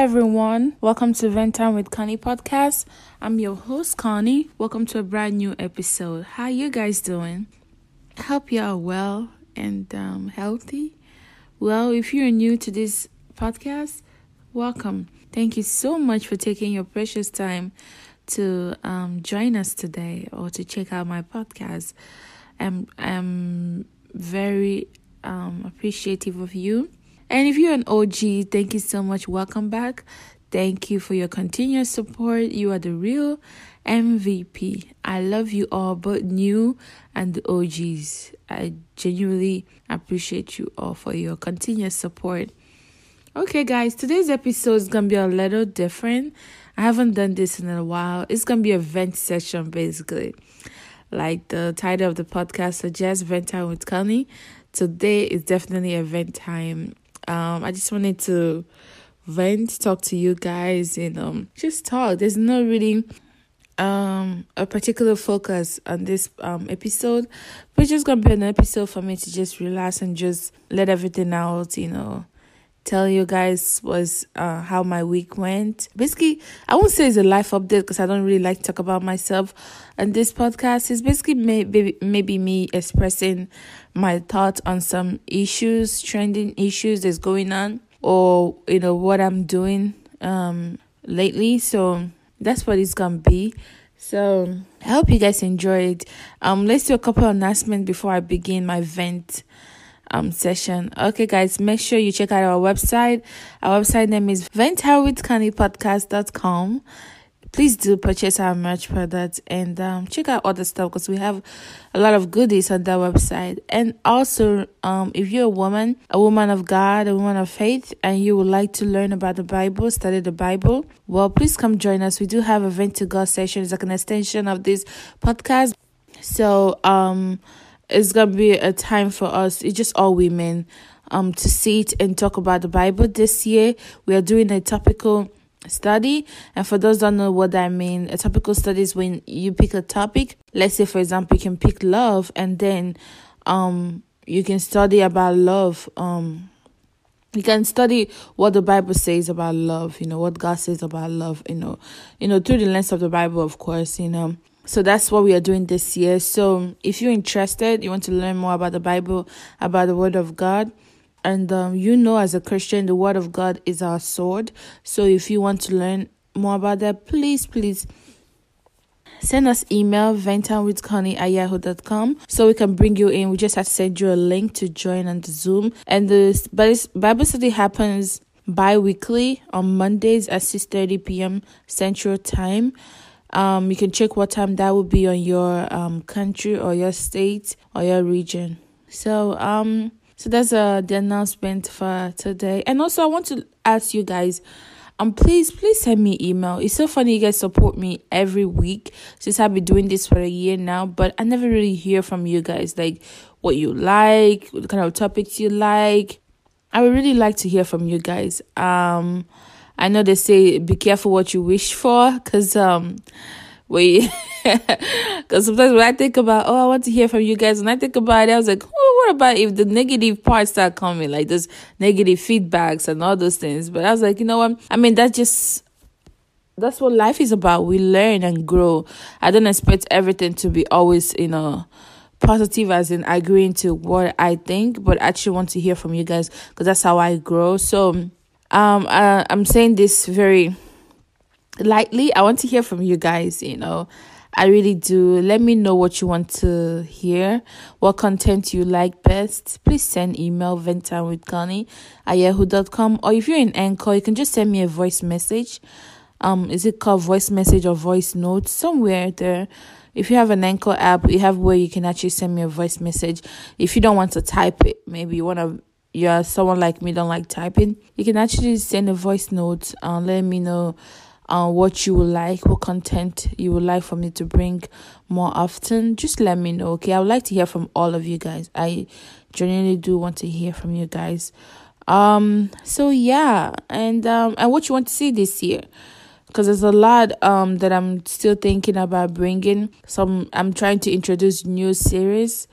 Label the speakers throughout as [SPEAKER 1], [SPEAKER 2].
[SPEAKER 1] Everyone. Welcome to Vent Time with Connie podcast. I'm your host, Connie. Welcome to a brand new episode. How you guys doing? I hope you are well and um, healthy. Well, if you're new to this podcast, welcome. Thank you so much for taking your precious time to um, join us today or to check out my podcast. I'm, I'm very um, appreciative of you and if you're an OG, thank you so much. Welcome back. Thank you for your continuous support. You are the real MVP. I love you all, both new and the OGs. I genuinely appreciate you all for your continuous support. Okay, guys, today's episode is gonna be a little different. I haven't done this in a while. It's gonna be a vent session, basically. Like the title of the podcast suggests, Vent Time with Connie. Today is definitely a vent time um, I just wanted to vent, talk to you guys, and um, just talk. There's no really um a particular focus on this um episode, but it's just gonna be an episode for me to just relax and just let everything out, you know. Tell you guys was uh how my week went. Basically, I won't say it's a life update because I don't really like to talk about myself. And this podcast is basically maybe maybe me expressing my thoughts on some issues, trending issues that's going on, or you know what I'm doing um lately. So that's what it's gonna be. So I hope you guys enjoyed. Um, let's do a couple announcements before I begin my vent um session. Okay, guys, make sure you check out our website. Our website name is ventarwithconniepodcast.com please do purchase our merch products and um, check out other stuff because we have a lot of goodies on that website. And also, um, if you're a woman, a woman of God, a woman of faith, and you would like to learn about the Bible, study the Bible, well, please come join us. We do have a Vent to God session. It's like an extension of this podcast. So, um, it's gonna be a time for us. It's just all women, um, to sit and talk about the Bible. This year, we are doing a topical study and for those don't know what i mean a topical study is when you pick a topic let's say for example you can pick love and then um you can study about love um you can study what the bible says about love you know what god says about love you know you know through the lens of the bible of course you know so that's what we are doing this year so if you're interested you want to learn more about the bible about the word of god and um, you know, as a Christian, the Word of God is our sword. So if you want to learn more about that, please, please send us email ventimewithconnie at yahoo.com so we can bring you in. We just have to send you a link to join on the Zoom. And the Bible study happens bi-weekly on Mondays at 6.30 p.m. Central Time. Um, you can check what time that will be on your um, country or your state or your region. So, um, so that's uh the announcement for today. And also I want to ask you guys, um please please send me email. It's so funny you guys support me every week since I've been doing this for a year now, but I never really hear from you guys like what you like, what kind of topics you like. I would really like to hear from you guys. Um I know they say be careful what you wish for because um we because sometimes when I think about oh I want to hear from you guys and I think about it I was like oh what about if the negative parts start coming like those negative feedbacks and all those things? But I was like you know what? I mean that just that's what life is about. We learn and grow. I don't expect everything to be always you know positive as in agreeing to what I think but I actually want to hear from you guys because that's how I grow. So um I, I'm saying this very lightly. I want to hear from you guys, you know. I really do. Let me know what you want to hear, what content you like best. Please send email venttime with Connie at yahoo.com. Or if you're in Anchor, you can just send me a voice message. Um, is it called voice message or voice note? Somewhere there. If you have an Anchor app, you have where you can actually send me a voice message. If you don't want to type it, maybe you want to you're someone like me don't like typing, you can actually send a voice note and let me know uh, what you would like, what content you would like for me to bring more often. Just let me know, okay? I would like to hear from all of you guys. I genuinely do want to hear from you guys. Um, so yeah, and um, and what you want to see this year because there's a lot um that I'm still thinking about bringing. Some I'm trying to introduce new series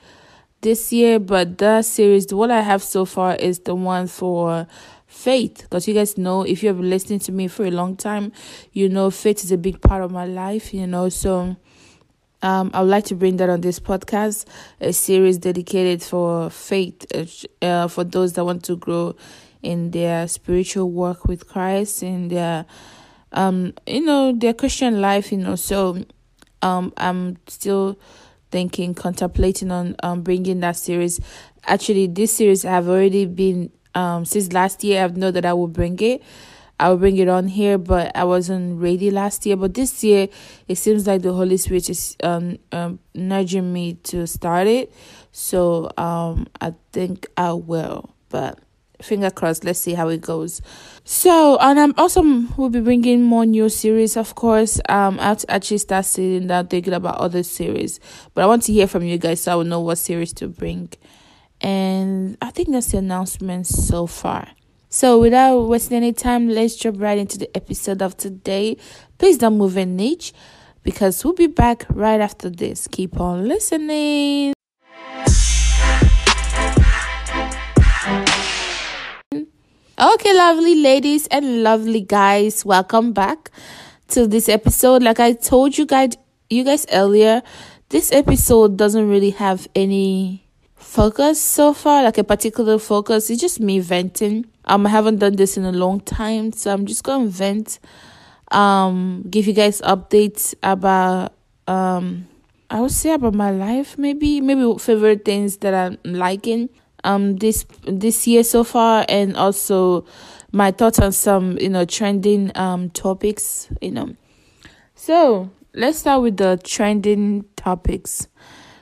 [SPEAKER 1] this year, but the series, what I have so far is the one for faith. Because you guys know, if you have been listening to me for a long time, you know faith is a big part of my life. You know, so um, I would like to bring that on this podcast, a series dedicated for faith, uh, for those that want to grow in their spiritual work with Christ in their, um, you know, their Christian life. You know, so um, I'm still thinking, contemplating on um bringing that series. Actually, this series have already been um since last year. I've known that I will bring it. I will bring it on here, but I wasn't ready last year. But this year, it seems like the Holy Spirit is um, um nudging me to start it. So um I think I will. But finger crossed. Let's see how it goes. So and i'm also will be bringing more new series of course. Um i have to actually start sitting down thinking about other series. But i want to hear from you guys so i will know what series to bring. And i think that's the announcement so far. So without wasting any time let's jump right into the episode of today. Please don't move an inch because we'll be back right after this. Keep on listening Okay, lovely ladies and lovely guys, welcome back to this episode. Like I told you guys, you guys earlier, this episode doesn't really have any focus so far, like a particular focus. It's just me venting. Um, I haven't done this in a long time, so I'm just gonna vent. Um, give you guys updates about um, I would say about my life, maybe maybe favorite things that I'm liking um this this year so far and also my thoughts on some you know trending um topics you know. So let's start with the trending topics.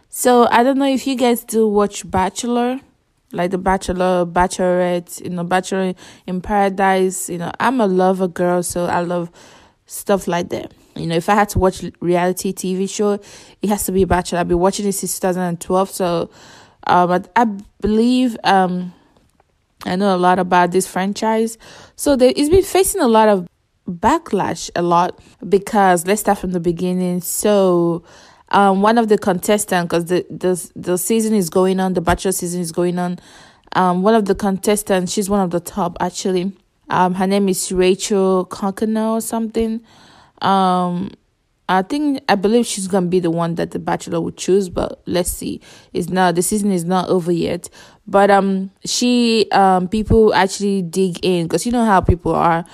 [SPEAKER 1] So i don't know if you guys do watch bachelor like the bachelor bachelorette you know bachelor in paradise you know. I'm a lover girl so i love stuff like that. You know if i had to watch reality tv show it has to be bachelor. I've been watching it since 2012 so uh, but I believe um, I know a lot about this franchise. So there, it's been facing a lot of backlash a lot because let's start from the beginning. So um, one of the contestants, because the, the the season is going on, the bachelor season is going on. Um, one of the contestants, she's one of the top actually. Um, her name is Rachel Conconno or something. Um, I think I believe she's gonna be the one that the bachelor would choose, but let's see. It's not the season is not over yet. But um she um people actually dig in because you know how people are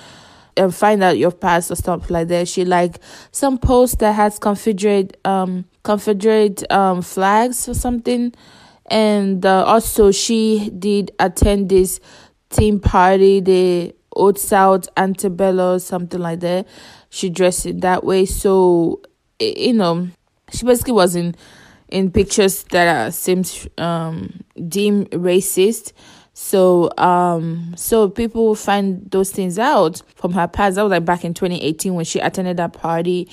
[SPEAKER 1] and find out your past or stuff like that. She like some post that has Confederate um Confederate um flags or something. And uh, also she did attend this team party, the Old South Antebello, something like that she dressed it that way. So, you know, she basically was in in pictures that are seems um deemed racist. So um so people find those things out from her past. That was like back in 2018 when she attended that party.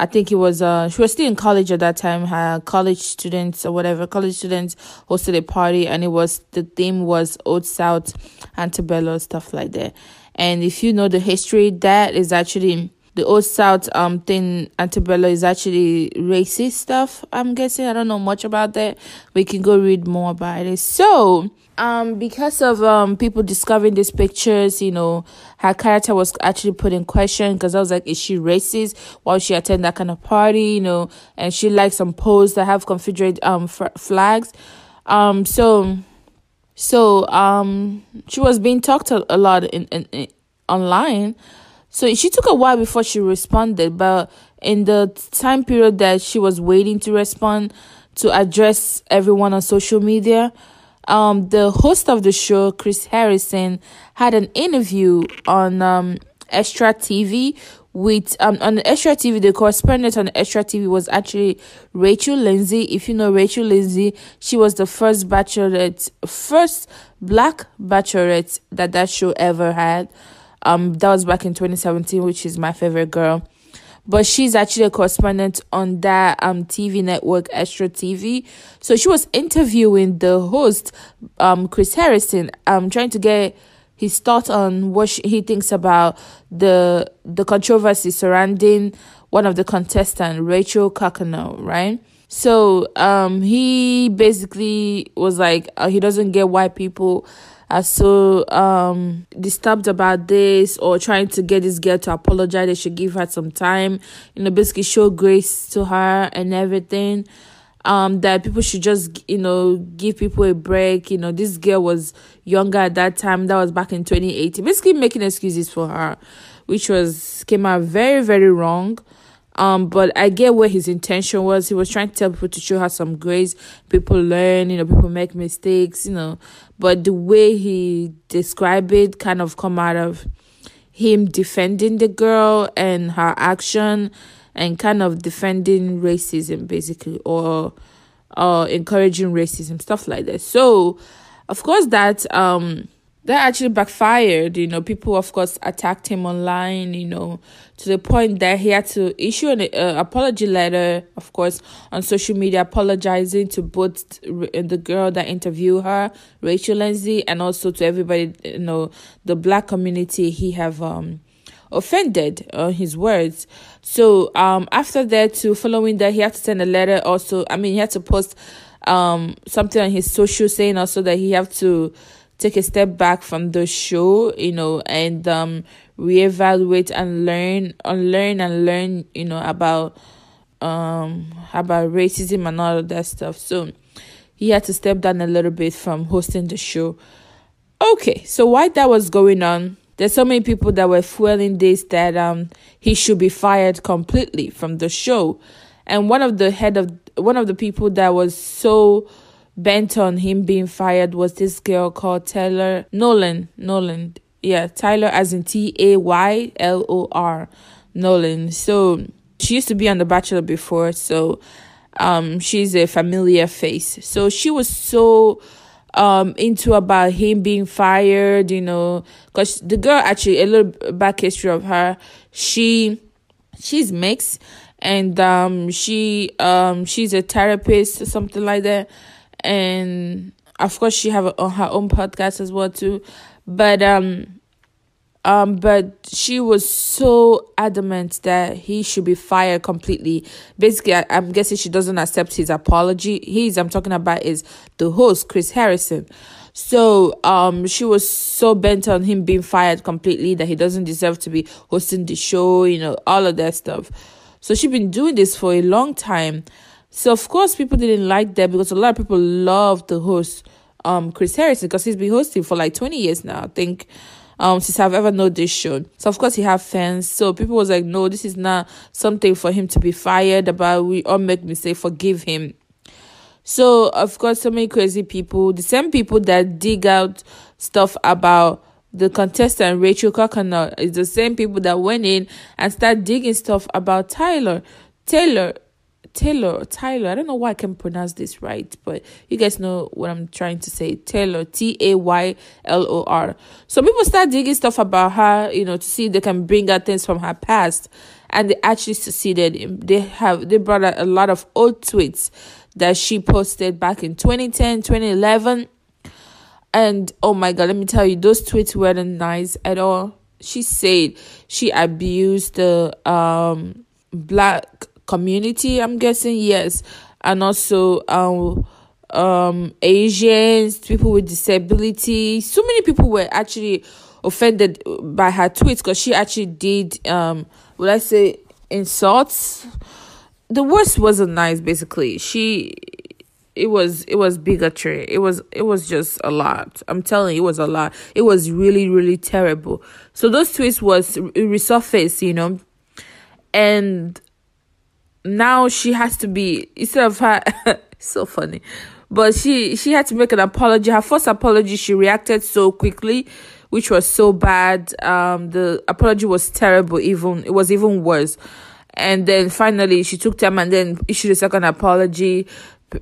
[SPEAKER 1] I think it was uh she was still in college at that time. Her college students or whatever college students hosted a party and it was the theme was Old South Antebello stuff like that. And if you know the history, that is actually the old south um thing antebello is actually racist stuff i'm guessing. I don't know much about that. We can go read more about it. So um because of um people discovering these pictures you know her character was actually put in question because i was like is she racist? While she attend that kind of party? You know and she likes some posts that have confederate um f- flags. Um so so um she was being talked a, a lot in, in, in online so she took a while before she responded, but in the time period that she was waiting to respond to address everyone on social media, um, the host of the show, Chris Harrison, had an interview on um, Extra TV with um on Extra TV. The correspondent on Extra TV was actually Rachel Lindsay. If you know Rachel Lindsay, she was the first bachelorette, first black bachelorette that that show ever had. Um, that was back in 2017, which is my favorite girl. But she's actually a correspondent on that um TV network, Extra TV. So she was interviewing the host, um Chris Harrison, um trying to get his thoughts on what he thinks about the the controversy surrounding one of the contestants, Rachel Kirkconnell, right? So um, he basically was like uh, he doesn't get why people are so um, disturbed about this or trying to get this girl to apologize. They should give her some time, you know, basically show grace to her and everything. Um that people should just you know give people a break. You know this girl was younger at that time. That was back in 2018 basically making excuses for her which was came out very very wrong um but i get where his intention was. He was trying to tell people to show her some grace. People learn you know people make mistakes you know. But the way he described it kind of come out of him defending the girl and her action and kind of defending racism basically or uh encouraging racism stuff like that. So of course that um that actually backfired you know people of course attacked him online you know to the point that he had to issue an uh, apology letter of course on social media apologizing to both the girl that interviewed her rachel lindsay and also to everybody you know the black community he have um offended on his words. So um after that to following that he had to send a letter also I mean he had to post um something on his social saying also that he have to take a step back from the show, you know, and um reevaluate and learn unlearn and learn, you know, about um about racism and all of that stuff. So he had to step down a little bit from hosting the show. Okay, so while that was going on, there's so many people that were fueling this that um he should be fired completely from the show and one of the head of one of the people that was so bent on him being fired was this girl called Taylor Nolan Nolan yeah Tyler as in T A Y L O R Nolan so she used to be on the bachelor before so um she's a familiar face. So she was so um into about him being fired you know because the girl actually a little back history of her she she's mixed and um she um she's a therapist or something like that and of course she have a, her own podcast as well too but um um, but she was so adamant that he should be fired completely. Basically, I, am guessing she doesn't accept his apology. He's I'm talking about is the host, Chris Harrison. So um she was so bent on him being fired completely that he doesn't deserve to be hosting the show, you know, all of that stuff. So she's been doing this for a long time. So of course people didn't like that because a lot of people love the host, um, Chris Harrison, because he's been hosting for like 20 years now. I think um since I've ever known this show. So of course he have fans. So people was like, no, this is not something for him to be fired about. We all make mistakes, forgive him. So of course so many crazy people, the same people that dig out stuff about the contestant Rachel Kirkconnell is the same people that went in and start digging stuff about Tyler. Taylor Taylor, Tyler, I don't know why I can pronounce this right, but you guys know what I'm trying to say. Taylor, T A Y L O R. So people start digging stuff about her, you know, to see if they can bring out things from her past. And they actually succeeded. They have they brought out a lot of old tweets that she posted back in 2010, 2011. And oh my god, let me tell you, those tweets weren't nice at all. She said she abused the um black community, I'm guessing, yes. And also um um Asians, people with disability. So many people were actually offended by her tweets because she actually did um would I say insults. The worst wasn't nice basically. She it was it was bigotry. It was it was just a lot. I'm telling you, it was a lot. It was really really terrible. So those tweets was resurfaced, you know, and now she has to be instead of her so funny but she she had to make an apology her first apology she reacted so quickly which was so bad. Um, the apology was terrible. Even it was even worse. And then finally, she took time and then issued a second apology.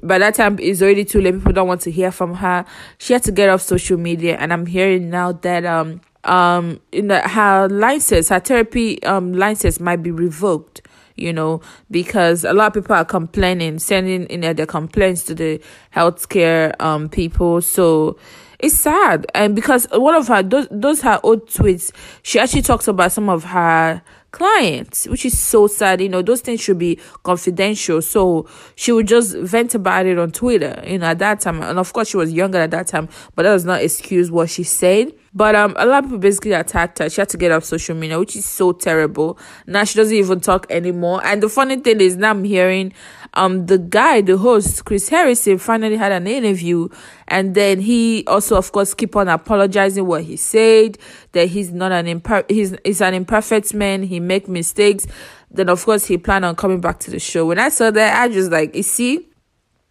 [SPEAKER 1] By that time, it's already too late. People don't want to hear from her. She had to get off social media, and I'm hearing now that um um in the, her license, her therapy um license might be revoked you know, because a lot of people are complaining, sending in their complaints to the healthcare um people. So it's sad. And because one of her those those her old tweets, she actually talks about some of her clients, which is so sad. You know, those things should be confidential. So she would just vent about it on Twitter, you know, at that time. And of course she was younger at that time, but that does not excuse what she said. But um, a lot of people basically attacked her. She had to get off social media, which is so terrible. Now she doesn't even talk anymore. And the funny thing is, now I'm hearing um the guy, the host, Chris Harrison, finally had an interview, and then he also, of course, keep on apologizing what he said that he's not an imper he's he's an imperfect man. He make mistakes. Then of course he planned on coming back to the show. When I saw that, I just like, you see,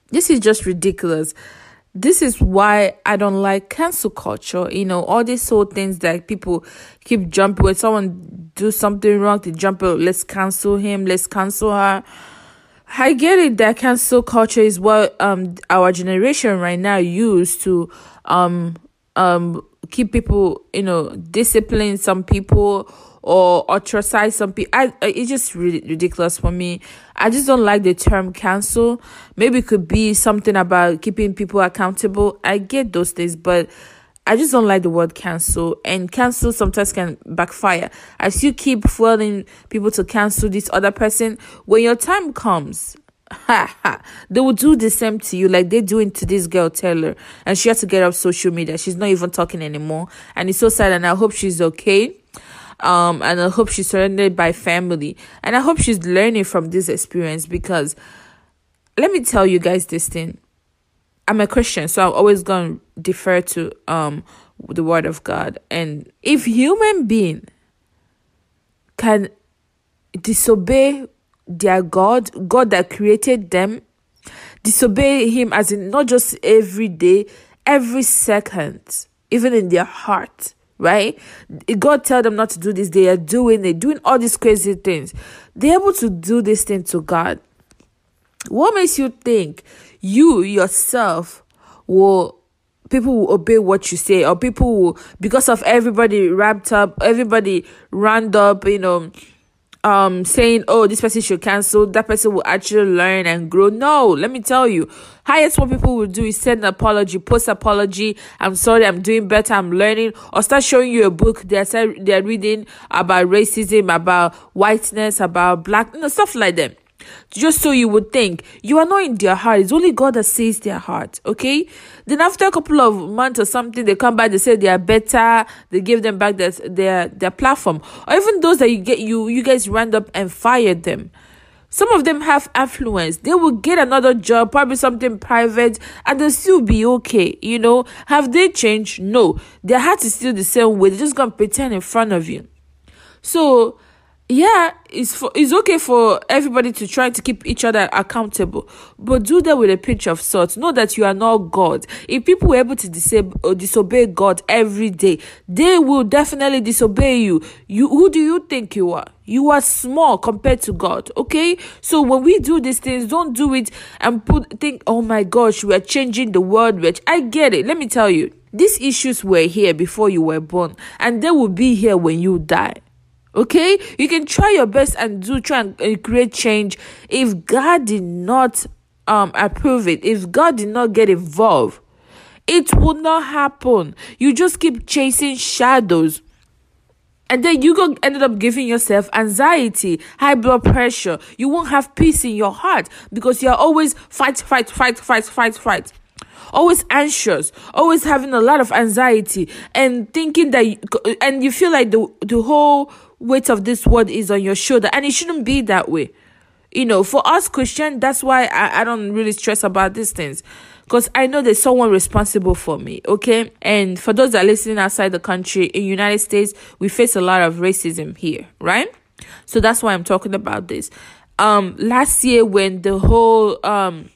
[SPEAKER 1] this is just ridiculous this is why I don't like cancel culture. You know, all these of things that people keep jumping when someone do something wrong, they jump out, let's cancel him, let's cancel her. I get it that cancel culture is what um our generation right now use to um um keep people, you know, discipline some people or ostracize some people. I, it's just really ridiculous for me. I just don't like the term cancel. Maybe it could be something about keeping people accountable. I get those things, but I just don't like the word cancel. And cancel sometimes can backfire. As you keep fueling people to cancel this other person, when your time comes, they will do the same to you like they're doing to this girl Taylor. And she had to get off social media. She's not even talking anymore. And it's so sad. And I hope she's okay um and i hope she's surrounded by family. And i hope she's learning from this experience because let me tell you guys this thing. I'm a christian so i'm always going to defer to um the word of god. And if human being can disobey their god god that created them disobey him as in not just every day every second even in their heart right? God tell them not to do this. They are doing it, doing all these crazy things. They're able to do this thing to God. What makes you think you yourself will people will obey what you say or people will because of everybody wrapped up everybody round up you know um saying oh this person should cancel that person will actually learn and grow. No let me tell you highest what people will do is send an apology post apology i'm sorry i'm doing better i'm learning or start showing you a book they're they're reading about racism about whiteness about black you know stuff like that just so you would think you are not in their heart. It's only God that sees their heart. Okay. Then after a couple of months or something, they come back. They say they are better. They give them back their their their platform. Or even those that you get you you guys round up and fired them. Some of them have affluence. They will get another job, probably something private, and they'll still be okay. You know, have they changed? No, their heart is still the same way. They're just gonna pretend in front of you. So yeah, it's for it's okay for everybody to try to keep each other accountable, but do that with a pinch of salt. Know that you are not God. If people were able to disable or uh, disobey God every day, they will definitely disobey you. You who do you think you are? You are small compared to God. Okay, so when we do these things, don't do it and put think, oh my gosh, we are changing the world. Which I get it. Let me tell you, these issues were here before you were born, and they will be here when you die. Okay, you can try your best and do try and uh, create change. If God did not um approve it, if God did not get involved, it will not happen. You just keep chasing shadows. And then you go ended up giving yourself anxiety, high blood pressure. You won't have peace in your heart because you're always fight, fight, fight, fight, fight, fight always anxious, always having a lot of anxiety, and thinking that, you, and you feel like the the whole weight of this word is on your shoulder. And it shouldn't be that way. You know for us christian that's why i, I don't really stress about these things. Because i know there's someone responsible for me okay? And for those that are listening outside the country in united states we face a lot of racism here right? So that's why i'm talking about this. Um last year when the whole um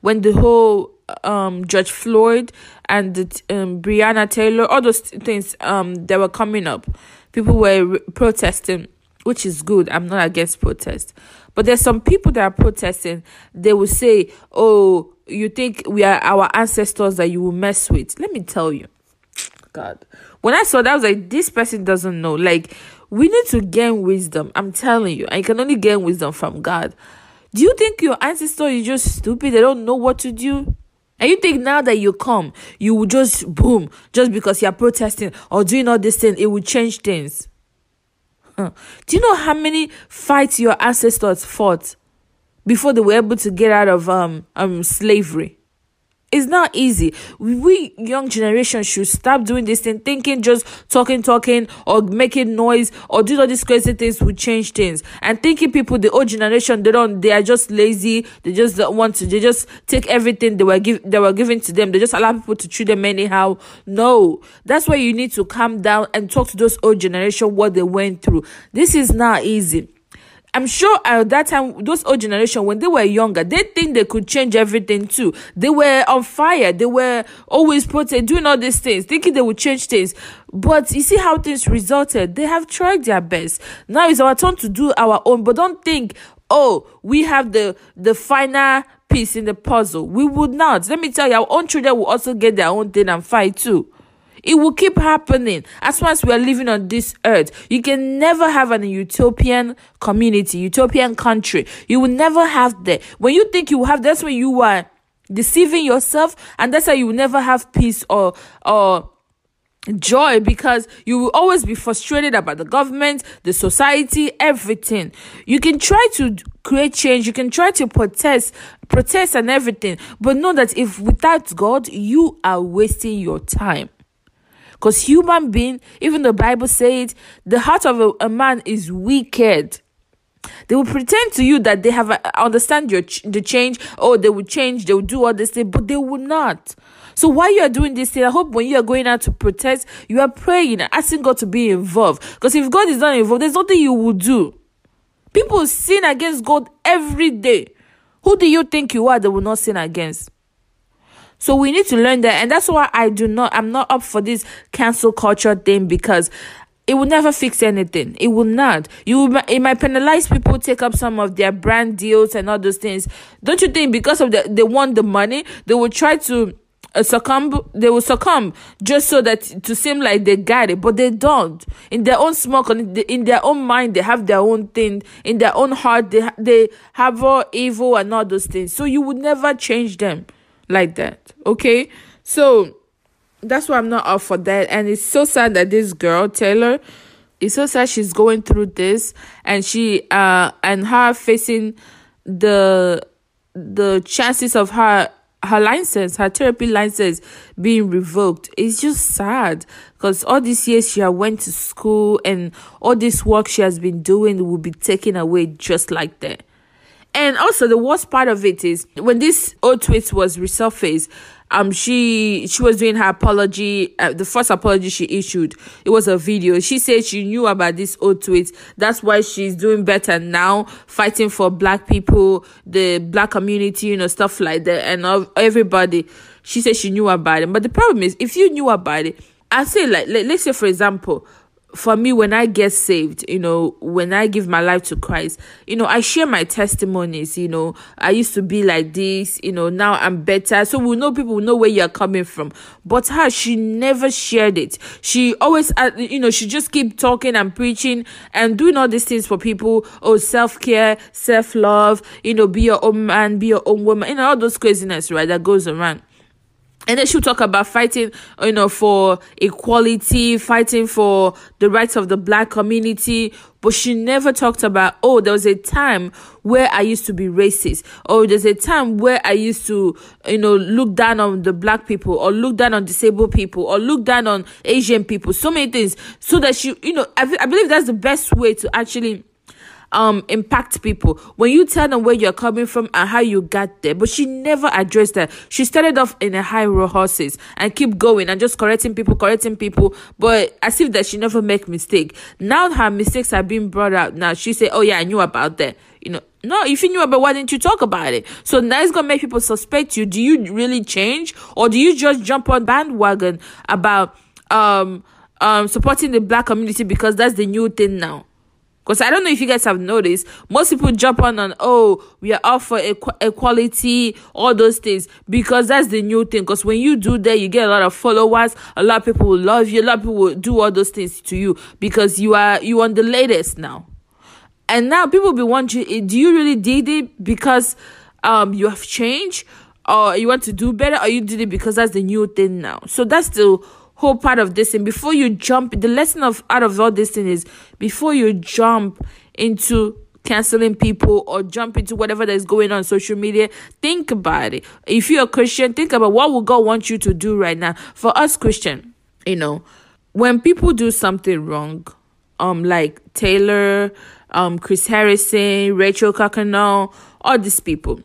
[SPEAKER 1] when the whole um George Floyd and the, um Breonna Taylor, all those things um that were coming up. People were protesting, which is good. I'm not against protest. But there's some people that are protesting. They will say, "Oh, you think we are our ancestors that you will mess with?" Let me tell you, God. When I saw that, I was like, "This person doesn't know." Like, we need to gain wisdom. I'm telling you, I can only gain wisdom from God. Do you think your ancestor is just stupid? They don't know what to do. And you think now that you come, you will just boom, just because you're protesting or doing all this thing, it will change things. Do you know how many fights your ancestors fought before they were able to get out of um um slavery? It's not easy. We young generation should stop doing this thing, thinking just talking, talking, or making noise, or doing all these crazy things will change things. And thinking people, the old generation, they don't, they are just lazy. They just don't want to. They just take everything they were give, they were given to them. They just allow people to treat them anyhow. No, that's why you need to calm down and talk to those old generation what they went through. This is not easy. I'm sure at that time, those old generation, when they were younger, they think they could change everything too. They were on fire. They were always protesting, doing all these things, thinking they would change things. But you see how things resulted. They have tried their best. Now it's our turn to do our own. But don't think, oh, we have the the final piece in the puzzle. We would not. Let me tell you, our own children will also get their own thing and fight too. It will keep happening as long as we are living on this earth. You can never have an utopian community, utopian country. You will never have that. When you think you have, that's when you are deceiving yourself, and that's why you will never have peace or or joy because you will always be frustrated about the government, the society, everything. You can try to create change, you can try to protest, protest and everything, but know that if without God, you are wasting your time. Because human being, even the Bible says, the heart of a, a man is wicked. They will pretend to you that they have uh, understand your ch- the change. Oh, they will change. They will do all this thing, but they will not. So while you are doing this thing, I hope when you are going out to protest, you are praying and asking God to be involved. Because if God is not involved, there's nothing you will do. People sin against God every day. Who do you think you are that will not sin against? So we need to learn that. And that's why I do not, I'm not up for this cancel culture thing because it will never fix anything. It will not. You it might penalize people take up some of their brand deals and all those things. Don't you think because of the they want the money, they will try to uh, succumb they will succumb just so that to seem like they got it but they don't in their own smoke, in their own mind they have their own thing in their own heart they they have all evil and all those things so you would never change them like that. Okay? So that's why I'm not up for that. And it's so sad that this girl, Taylor, it's so sad she's going through this and she uh and her facing the the chances of her her license, her therapy license being revoked. It's just sad because all these years she went to school and all this work she has been doing will be taken away just like that. And also the worst part of it is when this old tweet was resurfaced, um, she she was doing her apology. Uh, the first apology she issued, it was a video. She said she knew about this old tweet. That's why she's doing better now, fighting for black people, the black community, you know, stuff like that, and everybody. She said she knew about it. But the problem is, if you knew about it, I say like, let, let's say for example, for me when i get saved you know when i give my life to christ you know i share my testimonies you know. I used to be like this you know now i'm better. So we know people know where you're coming from. But her she never shared it. She always uh, you know she just keep talking and preaching and doing all these things for people. Oh self-care self-love you know be your own man be your own woman you know all those craziness right that goes around and then she'll talk about fighting, you know, for equality, fighting for the rights of the black community. But she never talked about, oh, there was a time where I used to be racist. Or there's a time where I used to, you know, look down on the black people or look down on disabled people or look down on Asian people. So many things. So that she, you know, I, I believe that's the best way to actually um impact people when you tell them where you're coming from and how you got there but she never addressed that she started off in a high roll horses and keep going and just correcting people correcting people but as if that she never make mistake now her mistakes are being brought out now she say oh yeah i knew about that You know, no, if you knew about why didn't you talk about it? So now it's gonna make people suspect you. Do you really change, or do you just jump on bandwagon about um um supporting the black community because that's the new thing now? Because I don't know if you guys have noticed, most people jump on and oh, we are out for equ- equality, all those things, because that's the new thing. Because when you do that, you get a lot of followers, a lot of people will love you, a lot of people will do all those things to you because you are you on the latest now. And now people be wondering, eh, do you really did it because um you have changed, or you want to do better, or you did it because that's the new thing now? So that's the whole part of this and before you jump the lesson of out of all this thing is before you jump into canceling people or jump into whatever that is going on social media think about it. If you're a christian think about what would god want you to do right now. For us christian you know when people do something wrong um like taylor um chris harrison rachel Kirkconnell, all these people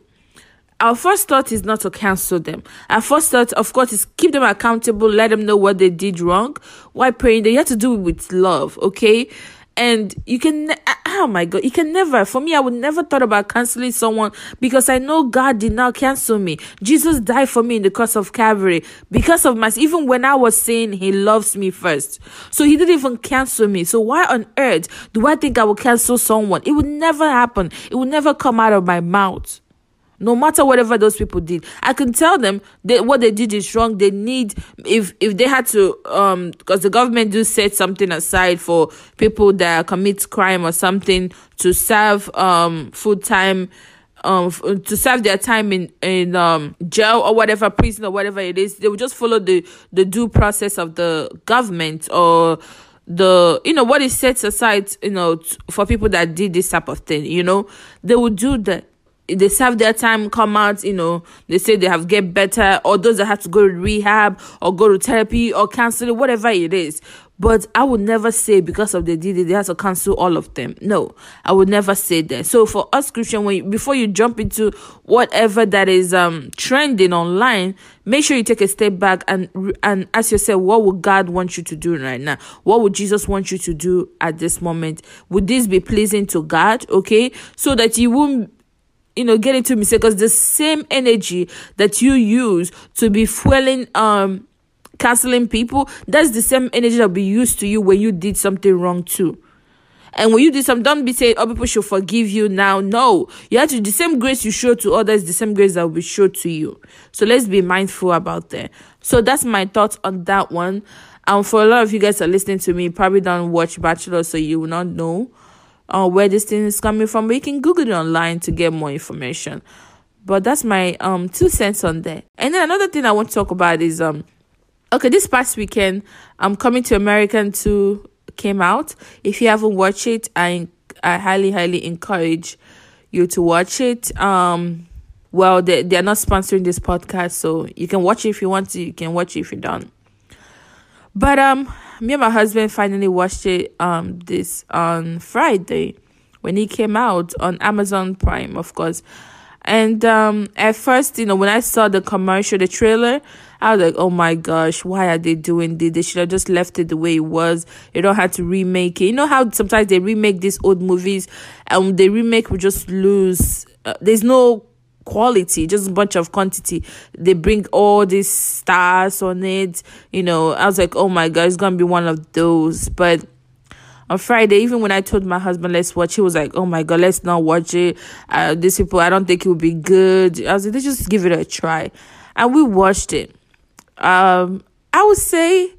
[SPEAKER 1] our first thought is not to cancel them. Our first thought, of course, is keep them accountable, let them know what they did wrong. Why praying? They have to do it with love, okay? And you can, ne- ah, oh my God, you can never, for me, I would never thought about canceling someone because I know God did not cancel me. Jesus died for me in the cross of Calvary because of my, even when I was saying he loves me first. So he didn't even cancel me. So why on earth do I think I will cancel someone? It would never happen. It would never come out of my mouth no matter whatever those people did i can tell them that what they did is wrong. They need if if they had to um because the government do set something aside for people that commit crime or something to serve um full time um to serve their time in in um jail or whatever prison or whatever it is they would just follow the the due process of the government or the you know what is set aside you know for people that did this type of thing you know? They would do that they serve their time, come out, you know, they say they have get better, or those that have to go to rehab or go to therapy or counseling, whatever it is. But I would never say because of the it, they have to cancel all of them. No, I would never say that. So for us Christian, when you, before you jump into whatever that is um trending online, make sure you take a step back and and ask yourself, what would God want you to do right now? What would Jesus want you to do at this moment? Would this be pleasing to God? Okay, so that you won't you know get into mistake because the same energy that you use to be fueling um canceling people that's the same energy that will be used to you when you did something wrong too and when you do some, don't be saying, "Oh, people should forgive you now." No, you have to the same grace you show to others, the same grace that will be shown to you. So let's be mindful about that. So that's my thoughts on that one. And for a lot of you guys are listening to me, probably don't watch Bachelor, so you will not know where this thing is coming from, but you can Google it online to get more information. But that's my um two cents on that. And then another thing I want to talk about is um okay, this past weekend, I'm coming to America 2 came out. If you haven't watched it, I I highly, highly encourage you to watch it. Um well they they're not sponsoring this podcast, so you can watch it if you want to, you can watch it if you don't. But um me and my husband finally watched it um this on Friday when he came out on Amazon Prime, of course. And um at first, you know, when I saw the commercial, the trailer, I was like, oh my gosh, why are they doing this? They should have just left it the way it was. You don't have to remake it. You know how sometimes they remake these old movies and the remake will just lose. Uh, there's no quality, just a bunch of quantity. They bring all these stars on it. You know, I was like, oh my god, it's gonna be one of those. But on Friday, even when I told my husband let's watch, he was like, "Oh my god, let's not watch it. Uh, these people, I don't think it would be good." I was like, "Let's just give it a try," and we watched it. Um, I would say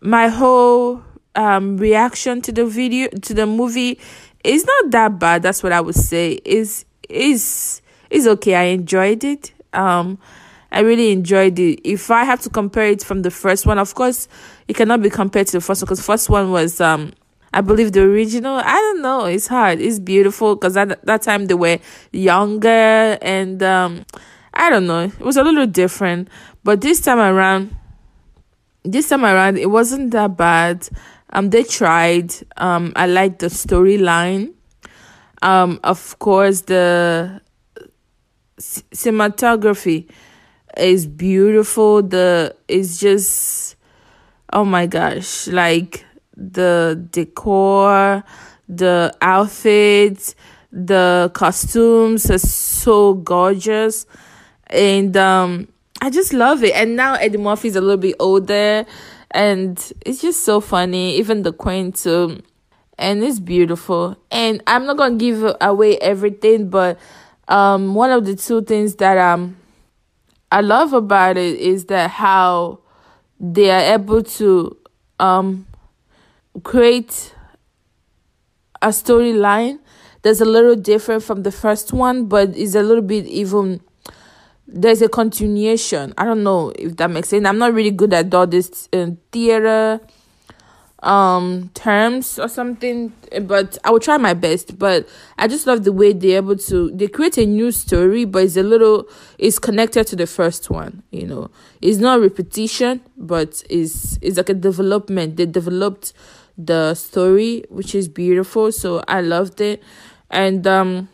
[SPEAKER 1] my whole um reaction to the video to the movie is not that bad. That's what I would say. Is is is okay. I enjoyed it. Um, I really enjoyed it. If I have to compare it from the first one, of course, it cannot be compared to the first one because first one was um I believe the original. I don't know. It's hard. It's beautiful because at that time they were younger and um I don't know. It was a little different, but this time around, this time around it wasn't that bad. Um, they tried. Um, I like the storyline. Um, of course the cinematography is beautiful. The it's just oh my gosh, like the decor, the outfits, The costumes are so gorgeous, and um, I just love it. And now Eddie Murphy's a little bit older, and it's just so funny. Even the queen too, and it's beautiful. And I'm not gonna give away everything, but um, one of the two things that um I love about it is that how they are able to um create a storyline that's a little different from the first one, but is a little bit even there's a continuation. I don't know if that makes sense. I'm not really good at all this uh, theater um terms or something but i will try my best. But i just love the way they're able to they create a new story but it's a little it's connected to the first one you know. It's not repetition but it's it's like a development. They developed the story which is beautiful so i loved it. And um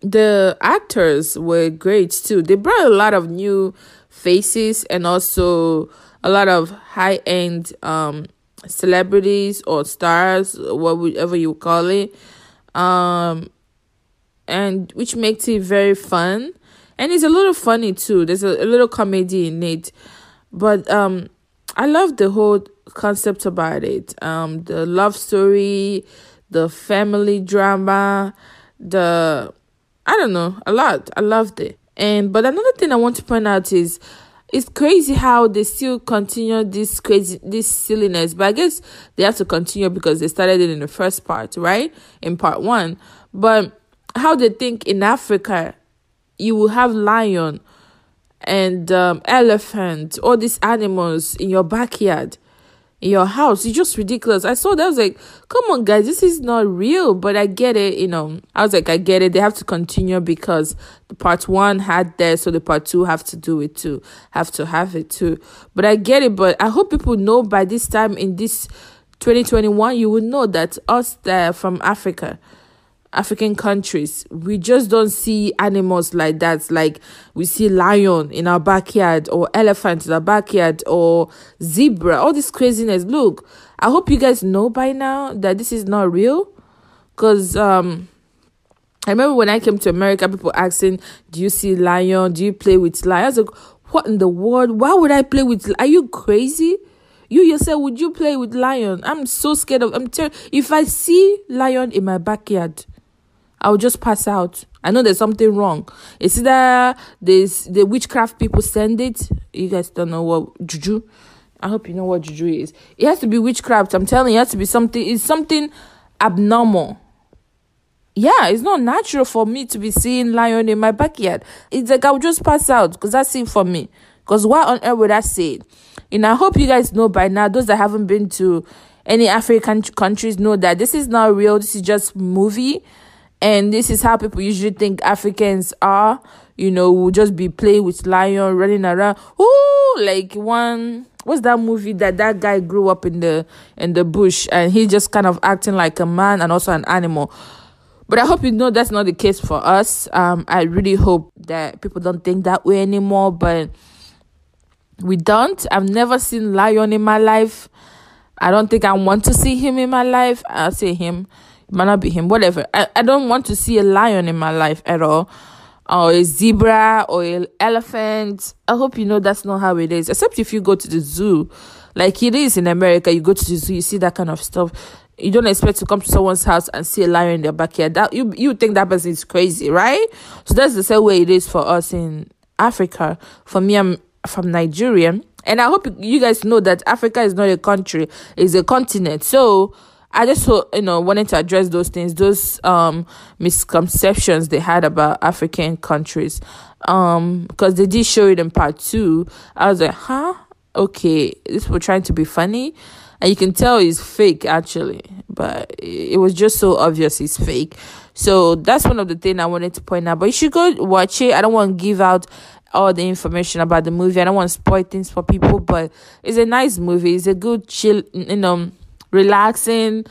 [SPEAKER 1] the actors were great too. They brought a lot of new faces and also a lot of high end um celebrities or stars, whatever you call it, um, and which makes it very fun, and it's a little funny too. There's a, a little comedy in it, but um, I love the whole concept about it. Um, the love story, the family drama, the I don't know, a lot. I loved it. And but another thing I want to point out is it's crazy how they still continue this crazy this silliness but i guess they have to continue because they started it in the first part right? In part one. But how they think in africa you will have lion and um, elephant all these animals in your backyard in your house. It's just ridiculous. I saw that I was like, come on, guys, this is not real. But I get it, you know. I was like, I get it. They have to continue because the part one had that, so the part two have to do it too, have to have it too. But I get it. But I hope people know by this time in this 2021, you will know that us there from Africa African countries, we just don't see animals like that. Like we see lion in our backyard or elephant in our backyard or zebra, all this craziness. Look, I hope you guys know by now that this is not real. Cause um I remember when I came to America, people asking, Do you see lion? Do you play with lion? I was like, What in the world? Why would I play with are you crazy? You yourself, would you play with lion? I'm so scared of I'm ter- if I see lion in my backyard, I'll just pass out. I know there's something wrong. It's either there's the witchcraft people send it. You guys don't know what juju. I hope you know what juju is. It has to be witchcraft. I'm telling you, it has to be something. It's something abnormal. Yeah, it's not natural for me to be seeing lion in my backyard. It's like I'll just pass out because that's it for me. Because why on earth would I say it? And I hope you guys know by now, those that haven't been to any African countries know that this is not real. This is just movie and this is how people usually think Africans are. You know, will just be playing with lion, running around. Ooh, like one what's that movie that that guy grew up in the in the bush and he just kind of acting like a man and also an animal. But I hope you know that's not the case for us. Um, I really hope that people don't think that way anymore. But we don't. I've never seen lion in my life. I don't think I want to see him in my life. I'll say him it might not be him, whatever. I, I don't want to see a lion in my life at all. Or a zebra or an elephant. I hope you know that's not how it is. Except if you go to the zoo. Like it is in America, you go to the zoo, you see that kind of stuff. You don't expect to come to someone's house and see a lion in their backyard. That you you think that person is crazy, right? So that's the same way it is for us in Africa. For me, I'm from Nigeria, and I hope you guys know that Africa is not a country; it's a continent. So I just you know wanted to address those things, those um misconceptions they had about African countries. Um, because they did show it in part two. I was like, huh? Okay, this was trying to be funny. And you can tell it's fake actually, but it was just so obvious it's fake. So that's one of the things I wanted to point out. But you should go watch it. I don't want to give out all the information about the movie. I don't want to spoil things for people, but it's a nice movie. It's a good chill, you know relaxing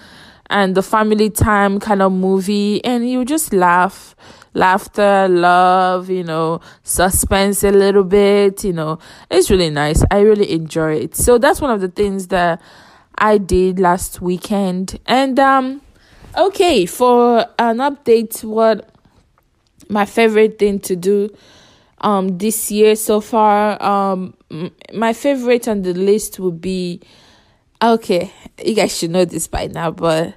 [SPEAKER 1] and the family time kind of movie and you just laugh. Laughter love you know suspense a little bit you know. It's really nice. I really enjoy it. So that's one of the things that i did last weekend. And um Okay, for an update, what my favorite thing to do um this year so far um my favorite on the list would be okay you guys should know this by now but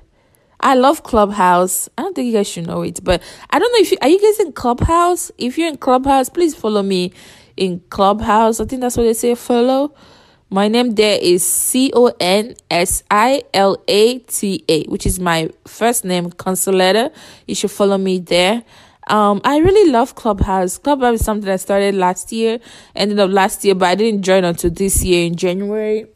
[SPEAKER 1] i love clubhouse i don't think you guys should know it but i don't know if you are you guys in clubhouse if you're in clubhouse please follow me in clubhouse i think that's what they say follow my name there is C O N S I L A T A, which is my first name, Consolata. You should follow me there. Um, I really love Clubhouse. Clubhouse is something I started last year, ended up last year, but I didn't join until this year in January.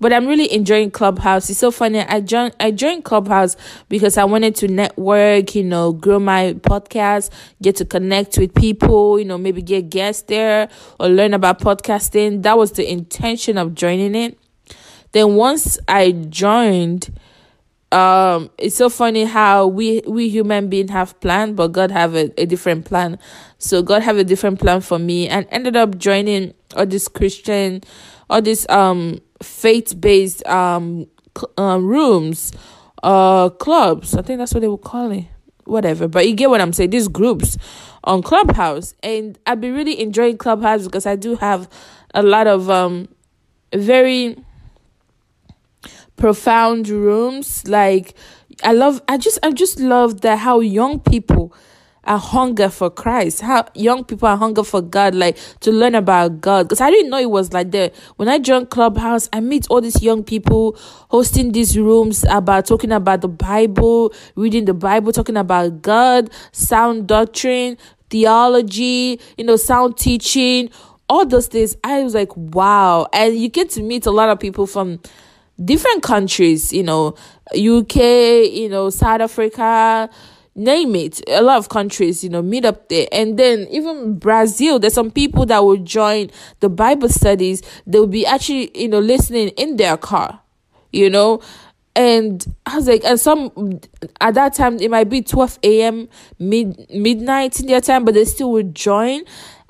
[SPEAKER 1] But I'm really enjoying Clubhouse. It's so funny. I joined I joined Clubhouse because I wanted to network, you know, grow my podcast, get to connect with people, you know, maybe get guests there or learn about podcasting. That was the intention of joining it. Then once I joined, um it's so funny how we we human beings have plan but god have a, a different plan so god have a different plan for me and ended up joining all this christian all this um faith-based um uh, rooms uh clubs. I think that's what they would call it. Whatever. But you get what i'm saying. These groups on clubhouse. And i've been really enjoying clubhouse because i do have a lot of um very profound rooms. Like i love i just i just love that how young people are hunger for christ. How young people are hunger for god like to learn about god. Because i didn't know it was like that. When i joined clubhouse i meet all these young people hosting these rooms about talking about the bible reading the bible talking about god sound doctrine theology you know sound teaching all those things. I was like wow. And you get to meet a lot of people from different countries, you know, UK, you know, South Africa, name it. A lot of countries, you know, meet up there. And then even Brazil, there's some people that will join the Bible studies. They'll be actually, you know, listening in their car, you know. And I was like, and some at that time it might be 12 a.m. mid midnight in their time, but they still would join.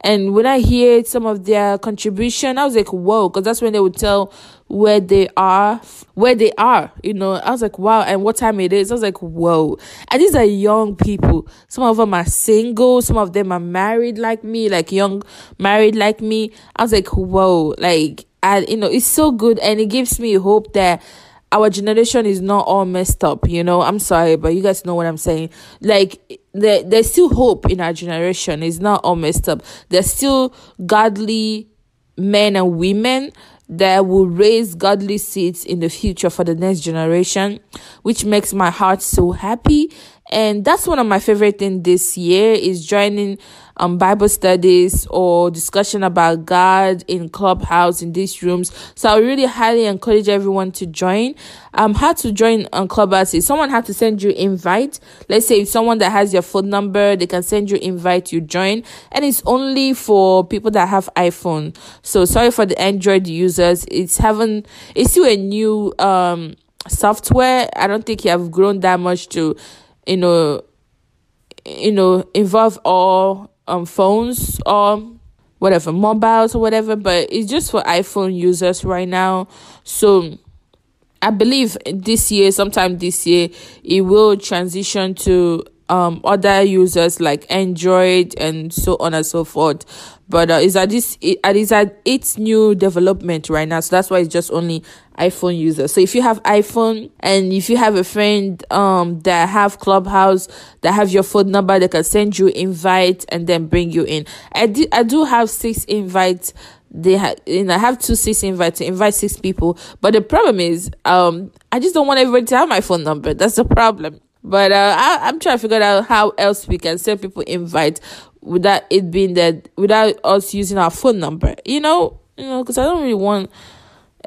[SPEAKER 1] And when I hear some of their contribution, I was like, whoa, because that's when they would tell where they are, where they are, you know. I was like, wow, and what time it is. I was like, whoa. And these are young people. Some of them are single, some of them are married like me, like young married like me. I was like, whoa, like, and you know, it's so good and it gives me hope that our generation is not all messed up, you know. I'm sorry, but you guys know what I'm saying. Like there, there's still hope in our generation. It's not all messed up. There's still godly men and women that will raise godly seeds in the future for the next generation, which makes my heart so happy. And that's one of my favorite things this year is joining um Bible studies or discussion about God in clubhouse in these rooms. So I really highly encourage everyone to join. Um how to join on clubhouse is someone had to send you invite. Let's say if someone that has your phone number, they can send you invite, you join. And it's only for people that have iPhone. So sorry for the Android users. It's having it's still a new um software. I don't think you have grown that much to you know you know involve all um phones or whatever mobiles or whatever but it's just for iphone users right now. So i believe this year sometime this year it will transition to um other users like android and so on and so forth. But uh, is that this it, is at its new development right now. So that's why it's just only iphone users. So if you have iphone and if you have a friend um that have clubhouse that have your phone number they can send you invite and then bring you in. I do i do have six invites. They have you know I have two six invites to invite six people. But the problem is um i just don't want everybody to have my phone number. That's the problem but uh, I, I'm trying to figure out how else we can send people invite without it being that without us using our phone number. You know, you know, because I don't really want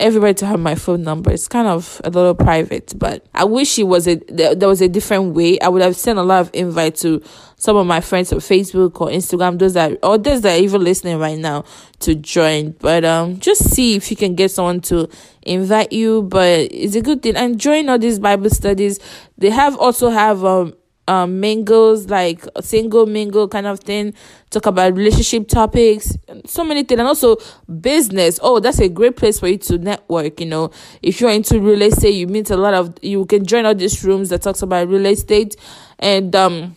[SPEAKER 1] everybody to have my phone number. It's kind of a little private, but I wish it was a there, was a different way. I would have sent a lot of invite to some of my friends on Facebook or Instagram, those that or those that are even listening right now to join. But um just see if you can get someone to invite you. But it's a good thing. And join all these Bible studies. They have also have um um, mingles, like single mingle kind of thing. Talk about relationship topics, so many things, and also business. Oh, that's a great place for you to network. You know, if you're into real estate, you meet a lot of. You can join all these rooms that talks about real estate, and um,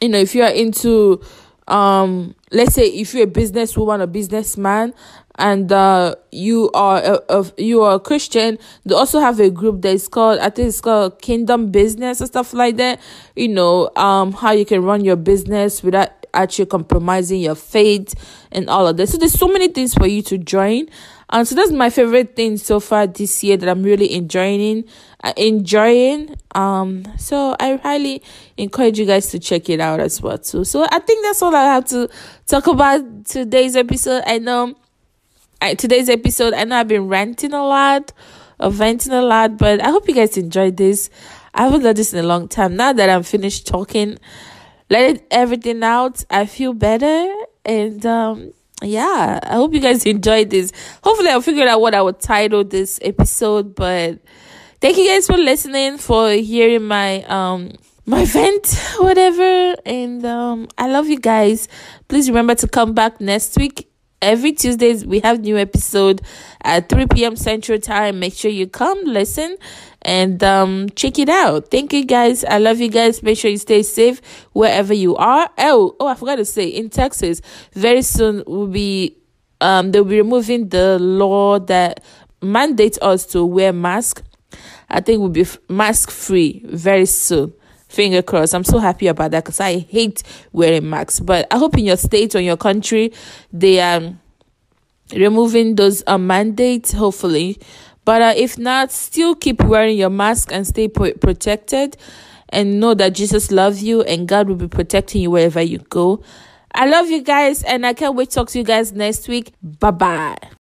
[SPEAKER 1] you know, if you are into um let's say if you're a businesswoman or businessman and uh, you are a, you are a Christian, they also have a group that is called I think it's called Kingdom Business and stuff like that. You know, um, how you can run your business without actually compromising your faith and all of this. So there's so many things for you to join. And so that's my favorite thing so far this year that I'm really enjoying uh, enjoying. Um so I highly encourage you guys to check it out as well too. So I think that's all I have to talk about today's episode. I know I, today's episode I know I've been ranting a lot, or venting a lot, but I hope you guys enjoyed this. I haven't done this in a long time. Now that I'm finished talking, let everything out. I feel better and um yeah, I hope you guys enjoyed this. Hopefully, I'll figure out what I would title this episode. But thank you guys for listening, for hearing my um my vent, whatever. And um, I love you guys. Please remember to come back next week. Every Tuesdays we have new episode at 3 p.m. Central Time. Make sure you come listen and um check it out. Thank you guys. I love you guys. Make sure you stay safe wherever you are. Oh, oh, I forgot to say in Texas, very soon will be um they'll be removing the law that mandates us to wear mask. I think we'll be mask free very soon. Finger crossed. I'm so happy about that because I hate wearing masks. But I hope in your state or your country they are removing those uh, mandates. Hopefully, but uh, if not, still keep wearing your mask and stay pro- protected. And know that Jesus loves you and God will be protecting you wherever you go. I love you guys and I can't wait to talk to you guys next week. Bye bye.